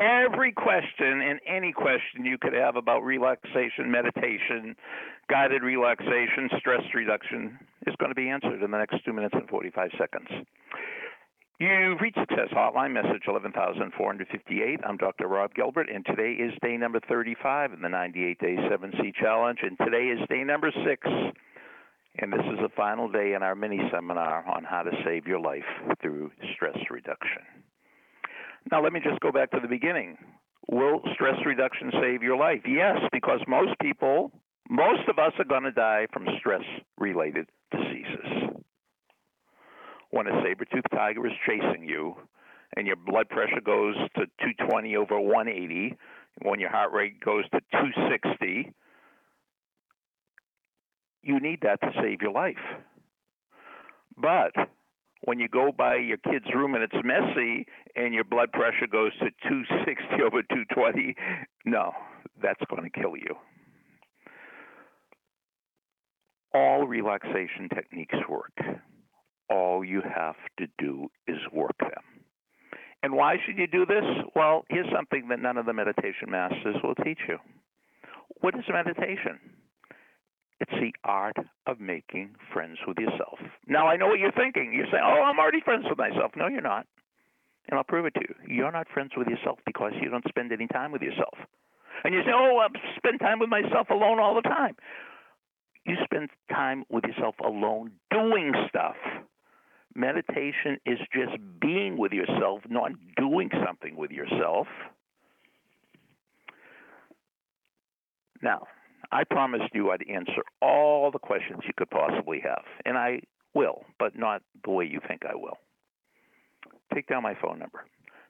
every question and any question you could have about relaxation, meditation, guided relaxation, stress reduction is going to be answered in the next two minutes and 45 seconds. You've reached Success Hotline, message 11458. I'm Dr. Rob Gilbert, and today is day number 35 in the 98 Day 7C Challenge, and today is day number six. And this is the final day in our mini seminar on how to save your life through stress reduction. Now, let me just go back to the beginning. Will stress reduction save your life? Yes, because most people, most of us are going to die from stress related diseases when a saber-toothed tiger is chasing you and your blood pressure goes to 220 over 180, when your heart rate goes to 260, you need that to save your life. But when you go by your kid's room and it's messy and your blood pressure goes to 260 over 220, no, that's going to kill you. All relaxation techniques work all you have to do is work them. And why should you do this? Well, here's something that none of the meditation masters will teach you. What is meditation? It's the art of making friends with yourself. Now, I know what you're thinking. You're saying, oh, I'm already friends with myself. No, you're not. And I'll prove it to you. You're not friends with yourself because you don't spend any time with yourself. And you say, oh, I spend time with myself alone all the time. You spend time with yourself alone doing stuff Meditation is just being with yourself, not doing something with yourself. Now, I promised you I'd answer all the questions you could possibly have, and I will, but not the way you think I will. Take down my phone number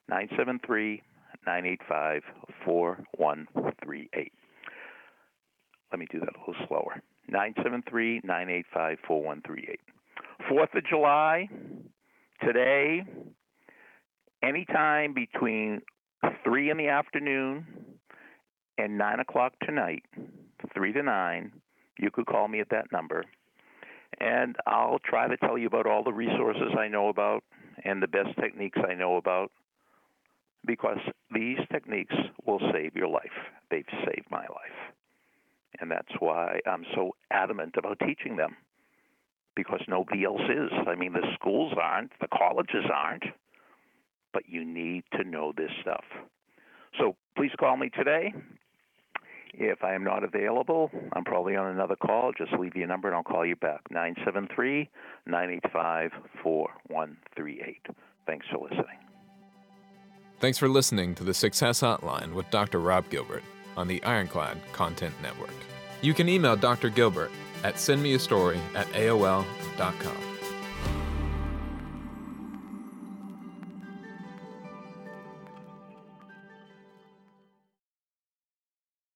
973 985 4138. Let me do that a little slower 973 985 4138. Fourth of July, today, anytime between three in the afternoon and nine o'clock tonight, three to nine, you could call me at that number. And I'll try to tell you about all the resources I know about and the best techniques I know about because these techniques will save your life. They've saved my life. And that's why I'm so adamant about teaching them because nobody else is. I mean, the schools aren't, the colleges aren't, but you need to know this stuff. So please call me today. If I am not available, I'm probably on another call. Just leave your number and I'll call you back. 973 985 4138. Thanks for listening. Thanks for listening to the Success Hotline with Dr. Rob Gilbert on the Ironclad Content Network. You can email Dr. Gilbert at sendmeastory at AOL.com.